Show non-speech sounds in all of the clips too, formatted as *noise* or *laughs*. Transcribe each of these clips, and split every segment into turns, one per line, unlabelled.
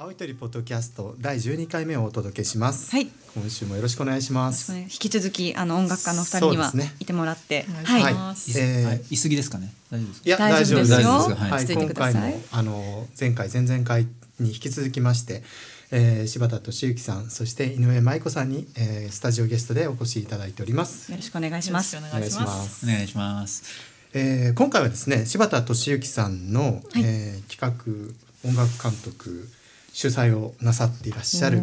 青い鳥ポッドキャスト第12回目をお届けします。
はい
今週もよろしくお願いします。
引き続きあの音楽家の二人には
そうですね
いてもらって、
はい
はい、
えー
はい、言い過ぎですかね？大丈夫ですか？
いや
大丈夫ですよ
はい、
落ち着いて
今
ください
回もあの前回前々回に引き続きまして、えー、柴田敏之さんそして井上舞子さんに、えー、スタジオゲストでお越しいただいております。
よろしくお願いします。
よろしく
お願いします。
お願いします。
えー、今回はですね柴田敏之さんの、えー、企画音楽監督主催をなさっていらっしゃる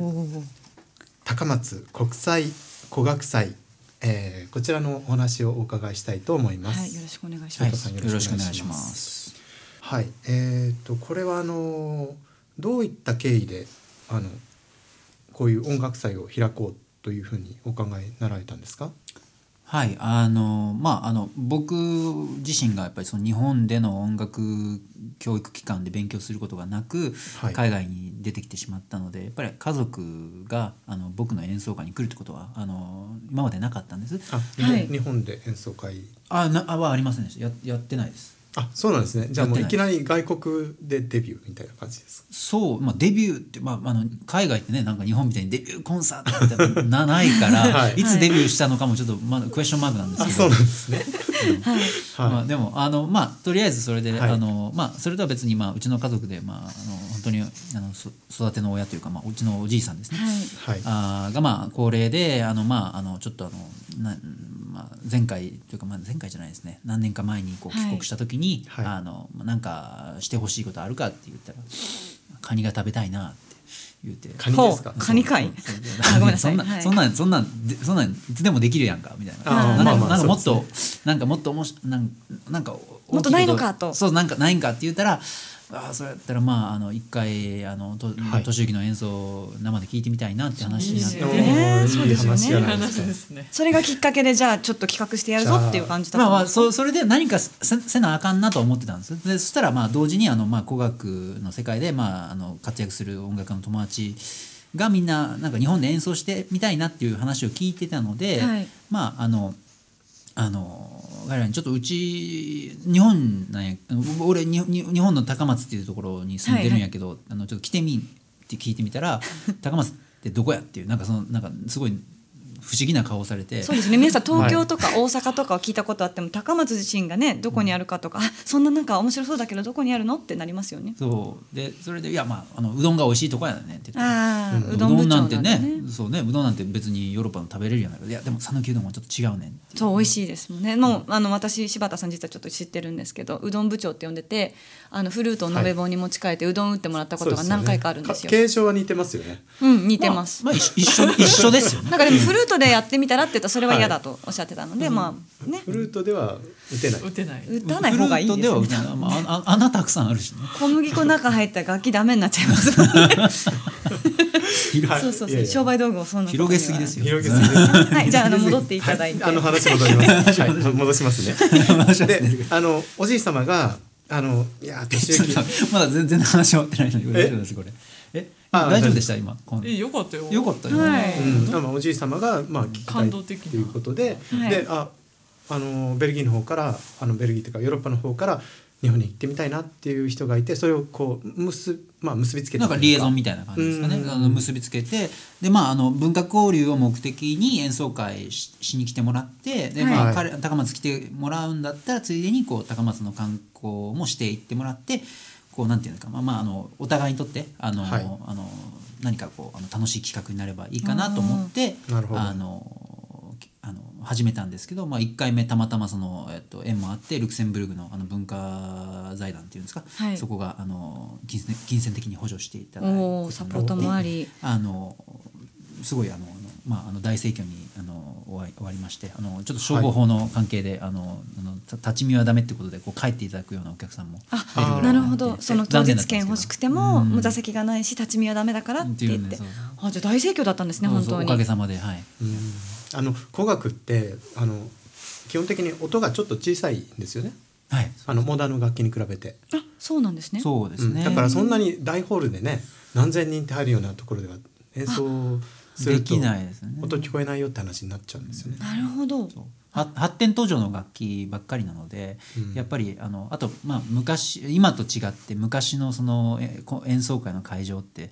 高松国際古学祭、えー、こちらのお話をお伺いしたいと思います。
はい、よろしくお願いし
はい、
ます。
よろしくお願いします。
はい、えー、とこれはあのどういった経緯であのこういう音楽祭を開こうというふうにお考えになられたんですか？
はい、あのまああの僕自身がやっぱりその日本での音楽教育機関で勉強することがなく、
はい
海外に出てきてしまったのでやっぱり家族があの僕の演奏会に来るってことはあの今までなかったんです。
あ、日本
はい
日本で演奏会。
あなあはありませんでしたややってないです。
あ、そうなんですね。じゃあもういきなり外国でデビューみたいな感じです。
そう、まあ、デビューって、まあ、あの海外ってねなんか日本みたいにデビューコンサートってなないから、*laughs*
はい
い、つデビューしたのかもちょっとまだクエスチョンマークなんです
あ、
けど
そうなんですね。
はい、
はい。
まあ、でもあのまあとりあえずそれで、
はい
あのまあそれとは別にまあうちの家族でまああの本当にあのそ育ての親というかまあうちのおじいさんですね。
はい、
はい。
あーがまあ高齢であのまああのちょっとあのなまあ前回というかまあ前回じゃないですね。何年か前にこう
はい。
帰国した時に、
はい。
あのまあなんかしてほしいことあるかって言ったらカニが食べたいなって言って。
カニですか？
カニかい？*laughs* ごめんなさい。
そんな、
はい。
そんなんそんなんでそんなんいつでもできるやんかみたいな。なんか
まあまあ
なんかもっと、
そう
なんかもっとおもしなんなんか
もっとないのかと
そうなんかないんかって言ったら。ああそれやったらまああの一回あのと
はい。
敏之の演奏を生で聞いてみたいなって話になって、
そう
お
ですよね。
ね。それがきっかけでじゃあちょっと企画してやるぞっていう感じだった
まあまあそそれで何かせせなあかんなと思ってたんです。でそしたらまあ同時にあのまあ古楽の世界でまああの活躍する音楽家の友達がみんななんか日本で演奏してみたいなっていう話を聞いてたので、
はい。
まああのあの彼らにちょっとうち日本なんや。俺にに日本の高松っていうところに住んでるんやけど、あのちょっと来てみって聞いてみたら *laughs* 高松ってどこやっていうなんかそのなんかすごい不思議な顔をされて
そうですね皆さん東京とか大阪とかを聞いたことあっても、高松自身がねどこにあるかとか、あそんななんか面白そうだけどどこにあるのってなりますよね。
そうでそれで「いやまああのうどんが美味しいとこやね」って言って。
ああ、
うん
うどん部長
な
なん
てね
ね。
そうねうどんなんて別にヨーロッパの食べれるやないかいやでも讃岐うどんはちょっと違うねん
そう美味しいですもんね。もうあの私柴田さん実はちょっと知ってるんですけど、うどん部長って呼んでて、あのフルートを延べ棒に持ち替えてうどん打ってもらったことが何回かあるんですよ。
か形状は似てますよね。
うん似てます。
まあ、まあ、一一緒一緒ですよね
なんかでもフルートでやってみたらって言ったらそれは嫌だとおっしゃってたので、まあね
フルートでは打てない。
打てない。
打たない方がいいです
フルートでは
ね
打。てない、まあ、あ穴たくさんあるしね
小麦粉中入ったら楽器ダメになっちゃいますもんね。
は *laughs* い
そうそうそう
いやいや
商売道具をそんな
広げすぎですよ
広げすぎです。*laughs*
はいじゃああの戻っていただいて。
はい、あの話戻ります。*laughs* はい、戻しますね。で、あのおじい様があのいや年
まだ全然話終わってないのに大丈夫ですこれえ
あ
大丈夫でした今。こん
えよかったよ。
よかったよ、
はい。
うん、おじい様がまあ聞きたい
感動的な。
ということで、
はい。
で、ああのベルギーの方からあのベルギーというかヨーロッパの方から日本に行ってみたいなっていう人がいて、それをこう結まあ結びつけて
なんかリエゾンみ
た
たいな感じですかね。
うん。
あの結びつけてでまああの文化交流を目的に演奏会ししに来てもらってで、まあ、
はい。
彼高松来てもらうんだったらついでにこう高松の観光もしていってもらってこうなんていうのかまあまああのお互いにとってあの、
はい。
あの何かこうあの楽しい企画になればいいかなと思って
なるほど。
あのあの始めたんですけど、まあ、1回目たまたまその、えっと、縁もあってルクセンブルクのあの文化財団っていうんですか、
はい。
そこがあの金銭金銭的に補助していただいて
サポートもあり。
あのすごいあの、まあ、あの大盛況にあの終終わり終わりましてあのちょっと消防法の関係で、あのあのた立ち見はダメってことでこう帰っていただくようなお客さんも
あないるほど。その当日券欲しくても、
うん。
もう座席がないし立ち見はダメだからって言って。
ね
あじゃあ大盛況だったんですね本当に。
おかげさまではい。
うん。あの古楽ってあの基本的に音がちょっと小さいんですよね。
はい。
あのモダンの楽器に比べて、
あそうなんですね。
そうですね、
うん。だからそんなに大ホールでね何千人って入るようなところでは演奏すると
できないですよね。
音聞こえないよって話になっちゃうんですよね。
なるほど。
発展途上の楽器ばっかりなので、
うん。
やっぱりあのあと、まあ、昔今と違って昔のその演奏会の会場って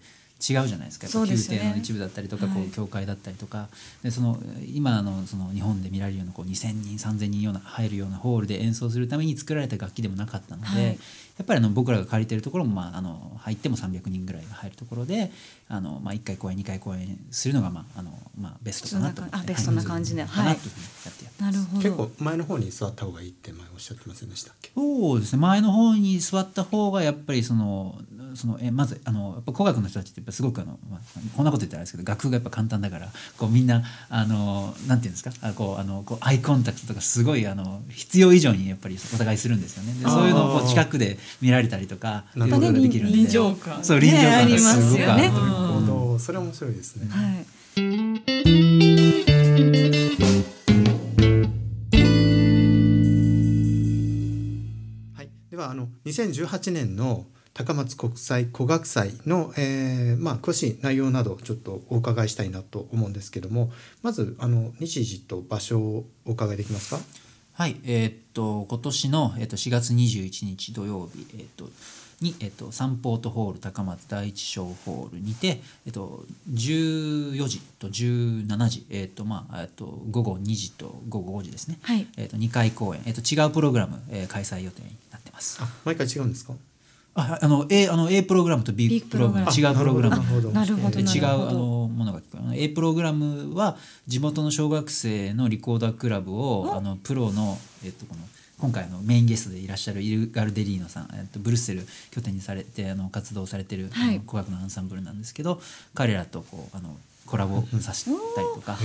違うじゃないですか。宮廷の一部だったりとか、こ
はい。
う教会だったりとか。でその今のその日本で見られるようなこう2,000人3,000人ような入るようなホールで演奏するために作られた楽器でもなかったので、
はい。
やっぱりあの僕らが借りてるところも、まあ、あの入っても300人ぐらいが入るところであの、まあ、1回公演2回公演するのが、まああのまあ、ベストかなと思って
あベストな感じで
はいかなとい。うふうにやってやって
なるほど。
結構前の方に座った方がいいって前おっしゃってませんでしたっけ？
そうですね。前の方に座った方がやっぱりそのそのえまずあのやっぱ工学の人たちってやっぱすごくあの、まあ、こんなこと言ったらあれですけど楽譜がやっぱ簡単だからこうみんなあのなんていうんですか？あこうあのこうアイコンタクトとかすごいあの必要以上にやっぱりお互いするんですよね。でそういうのをこう近くで見られたりとかいうことができるんで。
臨場感。
そう臨場感がすごくある。
ねありますよね。
なるほどそれは面白い。ですね。
はい
はい、ではあの2018年の高松国際古学祭の、えーまあ、詳しい内容などちょっとお伺いしたいなと思うんですけどもまずあの日時と場所をお伺いできますか？
はい、えーっと今年の、えーっと4月21日土曜日、えーっとに、えーっとサンポートホール高松第一小ホールにて、えーっと14時と17時、えーっとまあえーっと午後2時と午後5時ですね。
はい
えーっと2回公演、えーっと違うプログラム、えー開催予定になってます。
あ毎回違うんですか？
ああの A あの A プログラムと B プログラム。違うプログラム。
なるほど
違うあのものが聞こえる A プログラムは地元の小学生のリコーダークラブをあのプロの,、えっと、この今回あのメインゲストでいらっしゃるイル・ガルデリーノさん、えっと、ブルッセル拠点にされてあの活動されてる、
はい。
あの古楽のアンサンブルなんですけど彼らとこうあのコラボさせたりとか。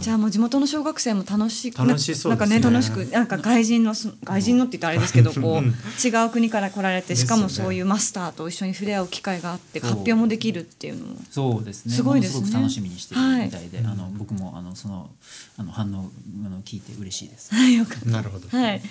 じゃあもう地元の小学生も楽しく
楽しそう
なんか
ですね
ね楽しくなんか外人のそ外人のって言ったらあれですけどこ
う
違う国から来られてしかもそういうマスターと一緒に触れ合う機会があって発表もできるっていうのも。
そうですね。
すごいですね。
ものすごく楽しみにしてるみたいで、あの僕もあのそのあの反応あの聞いて嬉しいです。
は *laughs* いよかっ
なるほど、
たはい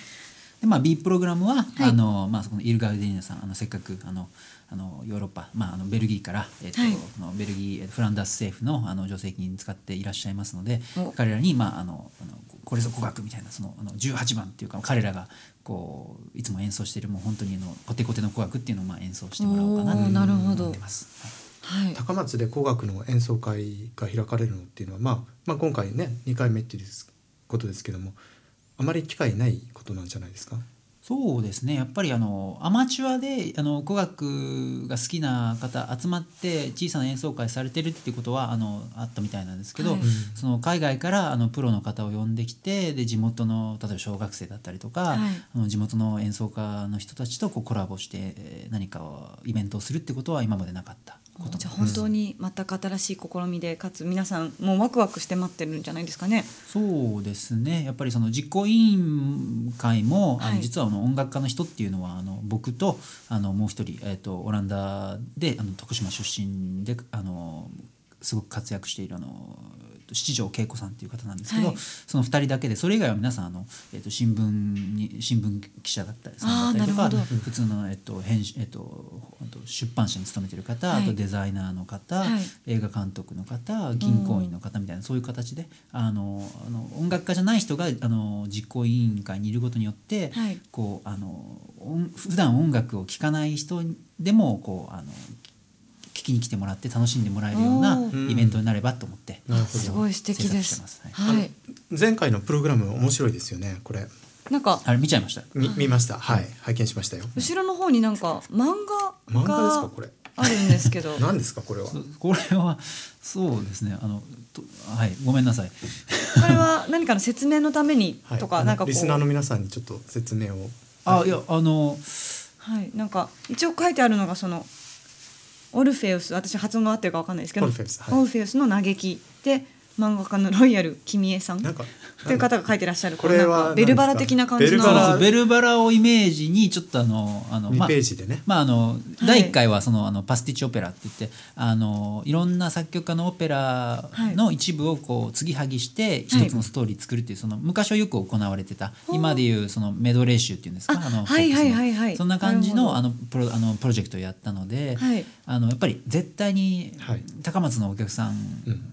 でまあ、B プログラムは、
い。
あのまあ、そこのイルガルディーナさんあのせっかくあのあのヨーロッパ、まあ、あのベルギーから、えっと
はい。
このベルギーフランダース政府のあの助成金使っていらっしゃいますので
お。
彼らに、まあ、あのあのこれぞ古楽みたいなそのあの18番っていうか彼らがこういつも演奏しているもう本当にあのコテコテの古楽っていうのをまあ演奏してもらおうかなと思ってます。はい。
はい。
高松で古楽の演奏会が開かれるのっていうのは、まあ、まあ今回ね2回目っていうことですけどもあまり機会ないことなんじゃないですか？
そうですね。やっぱりあのアマチュアであの古楽が好きな方集まって小さな演奏会されてるっていうことはあのあったみたいなんですけど、
はい。
その海外からあのプロの方を呼んできてで地元の例えば小学生だったりとか、
はい。
あの地元の演奏家の人たちとこうコラボしてえー何かをイベントをするってことは今までなかった
じゃあ本当に全く新しい試みでかつ皆さんもうワクワクして待ってるんじゃないですかね。
そうですね。やっぱりその実行委員会も、あ
はい。
の実はあの音楽家の人っていうのはあの僕とあのもう一人、えー、とオランダであの徳島出身であのすごく活躍しているあの七条恵子さんっていう方なんですけど、
はい。
その2人だけでそれ以外は皆さんあの、えー、と新聞に新聞記者だったりさんだったりとか普通の、えっと編集えっと、あと出版社に勤めてる方、
はい。
あとデザイナーの方、
はい。
映画監督の方銀行員の方みたいなそういう形であのあの音楽家じゃない人があの実行委員会にいることによって、
はい。
こうあの音普段音楽を聴かない人でもこうあの聞きに来てもらって楽しんでもらえるようなイベントになればと思って、
なるほど。
すごい素敵です。
はい
はい
前回のプログラム面白いですよねこれ。
なんか
あれ見ちゃいました？
み見ました。はい。拝見しましたよ。
後ろの方になんか漫画
漫画ですか
が
これ。
あるんですけど。*laughs*
何ですかこれは？
これはそうですね。あのとはい。ごめんなさい。
これは何かの説明のために
はい。
とか、
あの
なんかこう。
リスナーの皆さんにちょっと説明を。
あいやあの
はい。なんか一応書いてあるのがそのオルフェウス私発音が合ってるかわかんないですけど
オルフェウスはい。
オルフェウスの嘆きで漫画家のロイヤル君江さん。
なんか
という方が書いてらっしゃる。
これは
こうなんかベルバラ的な感じの。
ベルバラ。
そうそうベルバラをイメージにちょっとあのあの
2
まあ
ページでね、
まああの第1回はそのあのパスティッチオペラって言ってあのいろんな作曲家のオペラの一部をこう継ぎはぎして一つのストーリー作るっていうその昔はよく行われてた今でいうそのメドレー集っていうんですか？
あ
あの
はいはいはいはい。
そんな感じのあのプロあのプロジェクトをやったので、
はい。
あのやっぱり絶対に
はい。
高松のお客さん、
うん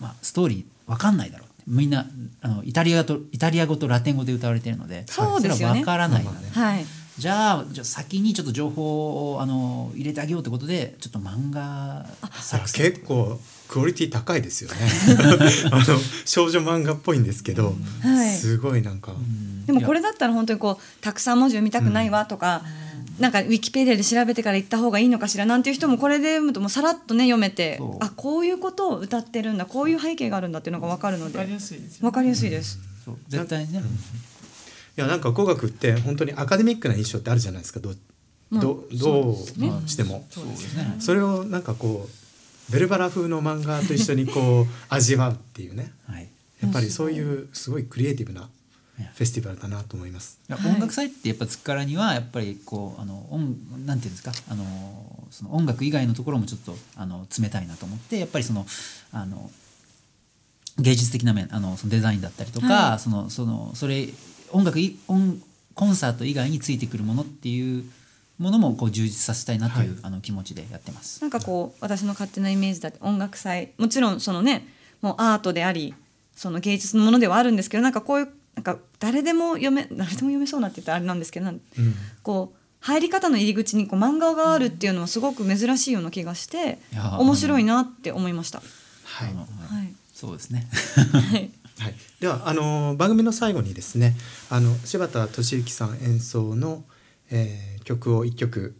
まあ、ストーリーわかんないだろうって。みんなあのイタリアとイタリア語とラテン語で歌われてるので
そうですよね。
れはわからないので、
はい。
じゃあじゃあ先にちょっと情報をあの入れてあげようってことでちょっと漫画作成。
結構クオリティ高いですよね。*laughs* あの少女漫画っぽいんですけど、
はい。
すごいなんか、
でもこれだったら本当にこうたくさん文字読みたくないわとか、なんかウィキペディアで調べてから行った方がいいのかしらなんていう人もこれで読むともうさらっとね読めてあこういうことを歌ってるんだこういう背景があるんだっていうのが分かるので。
わかりやすいですよ
分かりやすいです。
そう。絶対にね、
いやなんか語学って本当にアカデミックな印象ってあるじゃないですか。どうどうどうしても。
そうですね。
それをなんかこうベルバラ風の漫画と一緒にこう味わうっていうね。
はい。
やっぱりそういうすごいクリエイティブな
や
フェスティバルだなと思います。
音楽祭ってやっぱつくからにはやっぱりこうあの音なんていうんですか？あのその音楽以外のところもちょっとあの冷たいなと思ってやっぱりそのあの芸術的な面あのそのデザインだったりとか、
は
そのそのそれ音楽い音コンサート以外についてくるものっていうものもこう充実させたいなという、あの気持ちでやってます。
なんかこう私の勝手なイメージだって音楽祭もちろんそのねもうアートでありその芸術のものではあるんですけどなんかこういうなんか誰でも読め誰でも読めそうなって言ったらあれなんですけど
うん。
こう入り方の入り口にこう漫画があるっていうのはすごく珍しいような気がして面白いなって思いました。
はい。
はい。
そうですね。
はい。
はい、ではあの番組の最後にですねあの柴田敏之さん演奏の、えー曲を一曲。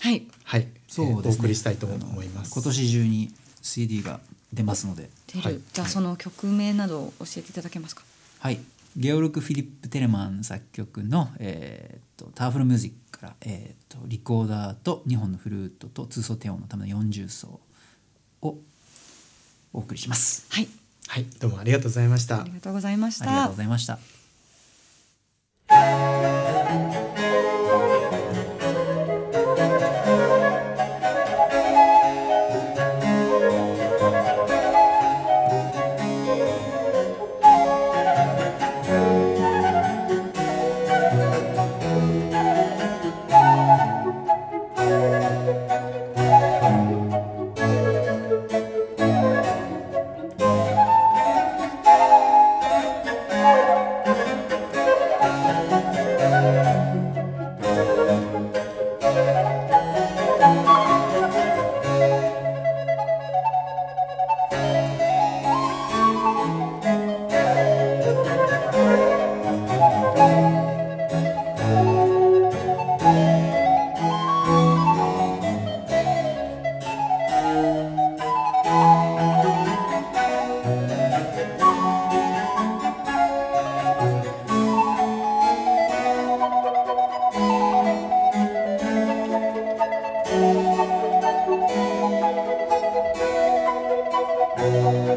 はい。
はい、
そうですね。
えーお送りしたいと思います。
今年中に CD が出ますので。
出る、
はい。
じゃあその曲名などを教えていただけますか？
はい、ゲオルク・フィリップ・テレマン作曲の、えー、とタワフル・ミュージックから、えー、とリコーダーと2本のフルートと通奏低音のための40奏をお送りします。
はい
はい、どうもありがとうございました
あり。がとうございました。
ありがとうございました。
は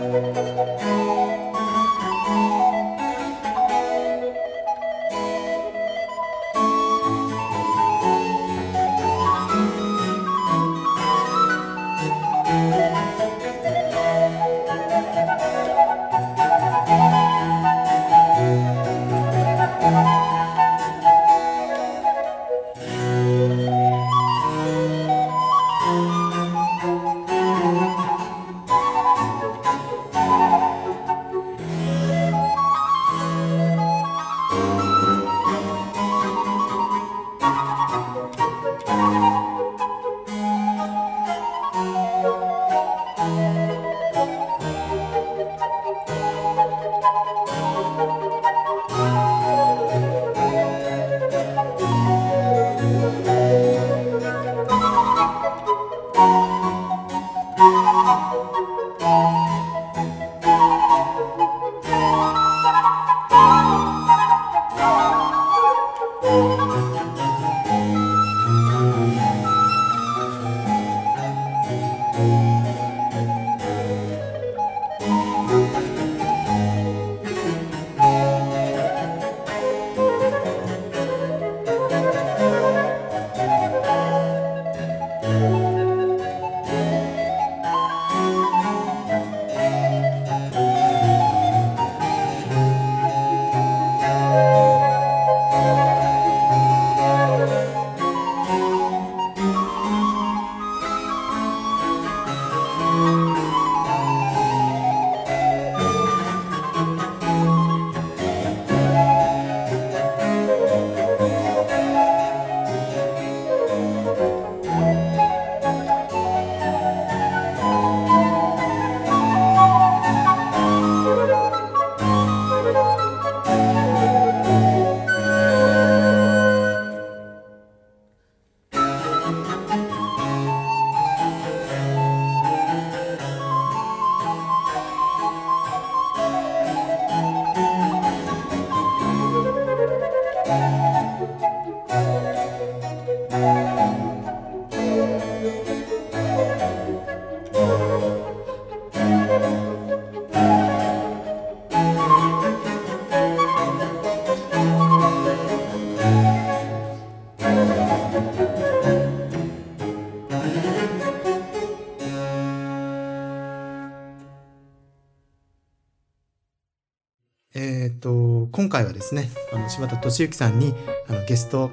回はですねあの柴田敏之さんにあのゲスト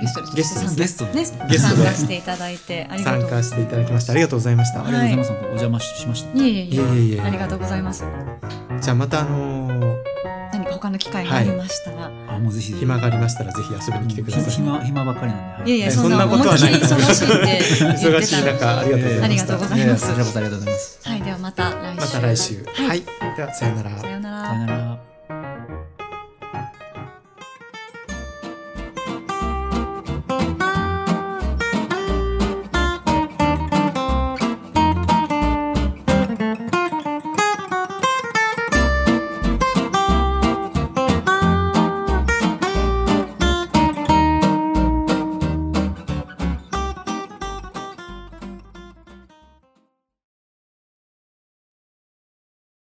ゲストです。
ゲストです
ゲスト
ね。
ゲストで。
参加していただいてありがとう。
参加していただきました。ありがとうございました、
ありがとうございます、お邪魔しました。
いえいえい
いえいえいえ。
えありがとうございます。
じゃあまたあのー
何か他の機会がありましたら、
あもうぜひ
暇がありましたらぜひ遊びに来てください。
暇暇ばっかりなんで、はい。
いやいや
え
そんな
ことはない。
忙しいって言って
忙しい中ありがとうございました。
ありがとうございます。
ありがとうございます。
はい。ではまた来週
また来週。
はい、
はい、ではさようなら。
さようなら。
さよなら